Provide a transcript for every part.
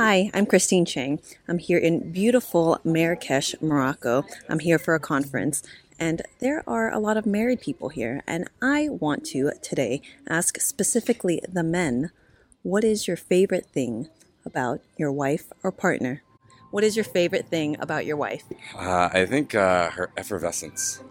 Hi, I'm Christine Chang. I'm here in beautiful Marrakesh, Morocco. I'm here for a conference, and there are a lot of married people here. And I want to today ask specifically the men what is your favorite thing about your wife or partner? What is your favorite thing about your wife? Uh, I think uh, her effervescence.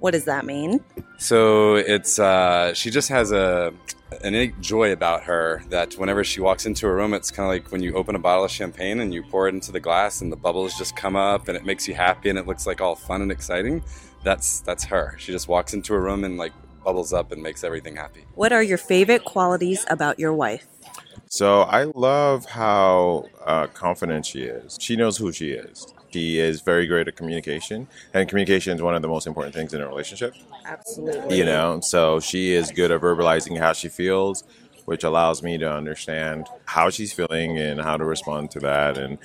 What does that mean? So it's uh, she just has a an innate joy about her that whenever she walks into a room, it's kind of like when you open a bottle of champagne and you pour it into the glass and the bubbles just come up and it makes you happy and it looks like all fun and exciting. That's that's her. She just walks into a room and like bubbles up and makes everything happy. What are your favorite qualities about your wife? So I love how uh, confident she is. She knows who she is. She is very great at communication, and communication is one of the most important things in a relationship. Absolutely. You know, so she is good at verbalizing how she feels, which allows me to understand how she's feeling and how to respond to that, and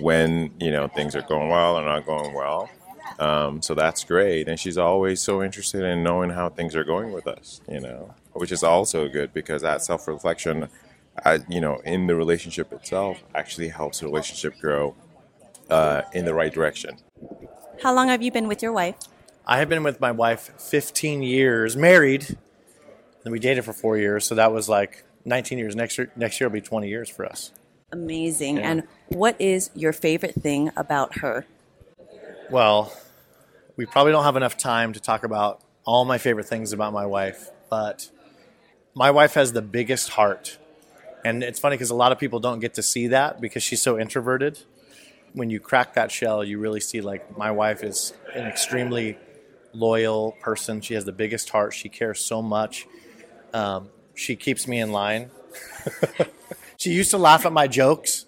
when you know things are going well or not going well. Um, so that's great, and she's always so interested in knowing how things are going with us. You know, which is also good because that self reflection I, you know, in the relationship itself actually helps the relationship grow uh, in the right direction. How long have you been with your wife? I have been with my wife 15 years, married, and we dated for four years. So that was like 19 years. Next year, next year will be 20 years for us. Amazing. Yeah. And what is your favorite thing about her? Well, we probably don't have enough time to talk about all my favorite things about my wife, but my wife has the biggest heart. And it's funny because a lot of people don't get to see that because she's so introverted. When you crack that shell, you really see like my wife is an extremely loyal person. She has the biggest heart. She cares so much. Um, she keeps me in line. she used to laugh at my jokes,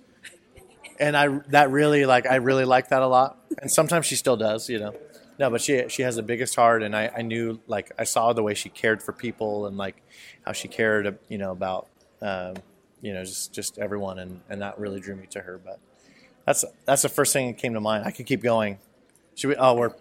and I that really like I really like that a lot. And sometimes she still does, you know. No, but she she has the biggest heart, and I, I knew like I saw the way she cared for people and like how she cared, you know, about um, you know just just everyone, and and that really drew me to her. But that's that's the first thing that came to mind. I could keep going. Should we? Oh, we're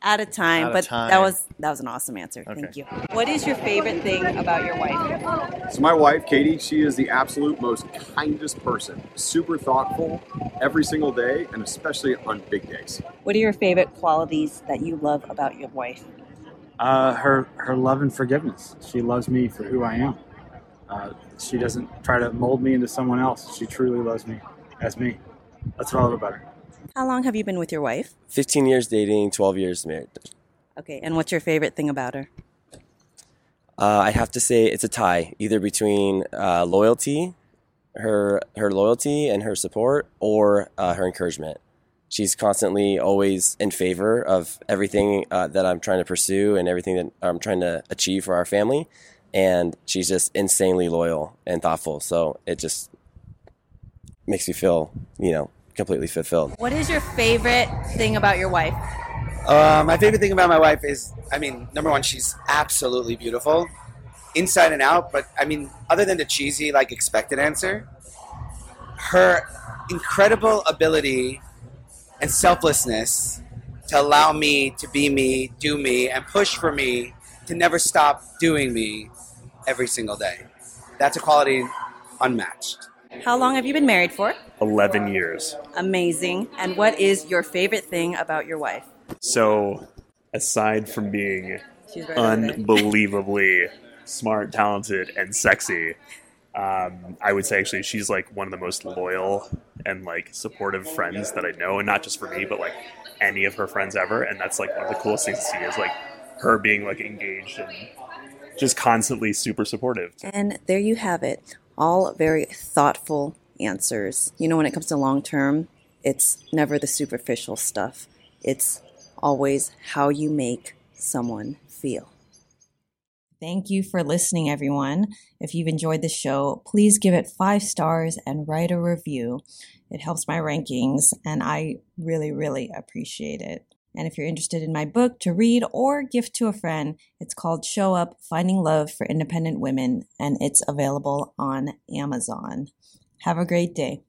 Out of time, Out of but time. that was that was an awesome answer. Thank you. What is your favorite thing about your wife? So my wife, Katie, she is the absolute most kindest person. Super thoughtful every single day, and especially on big days. What are your favorite qualities that you love about your wife? Uh, her her love and forgiveness. She loves me for who I am. Uh, she doesn't try to mold me into someone else. She truly loves me as me. That's what I love about her. How long have you been with your wife? 15 years dating, 12 years married. Okay, and what's your favorite thing about her? Uh, I have to say it's a tie, either between uh, loyalty, her her loyalty and her support, or uh, her encouragement. She's constantly always in favor of everything uh, that I'm trying to pursue and everything that I'm trying to achieve for our family. And she's just insanely loyal and thoughtful. So it just makes me feel, you know, completely fulfilled. What is your favorite thing about your wife? Uh, my favorite thing about my wife is, I mean, number one, she's absolutely beautiful, inside and out. But I mean, other than the cheesy, like expected answer, her incredible ability and selflessness to allow me to be me, do me, and push for me to never stop doing me every single day. That's a quality unmatched. How long have you been married for? 11 years. Amazing. And what is your favorite thing about your wife? So, aside from being She's right over there. unbelievably smart, talented, and sexy, um, I would say actually she's like one of the most loyal and like supportive friends that I know, and not just for me, but like any of her friends ever. And that's like one of the coolest things to see is like her being like engaged and just constantly super supportive. And there you have it. All very thoughtful answers. You know, when it comes to long term, it's never the superficial stuff, it's always how you make someone feel. Thank you for listening, everyone. If you've enjoyed the show, please give it five stars and write a review. It helps my rankings, and I really, really appreciate it. And if you're interested in my book to read or gift to a friend, it's called Show Up Finding Love for Independent Women, and it's available on Amazon. Have a great day.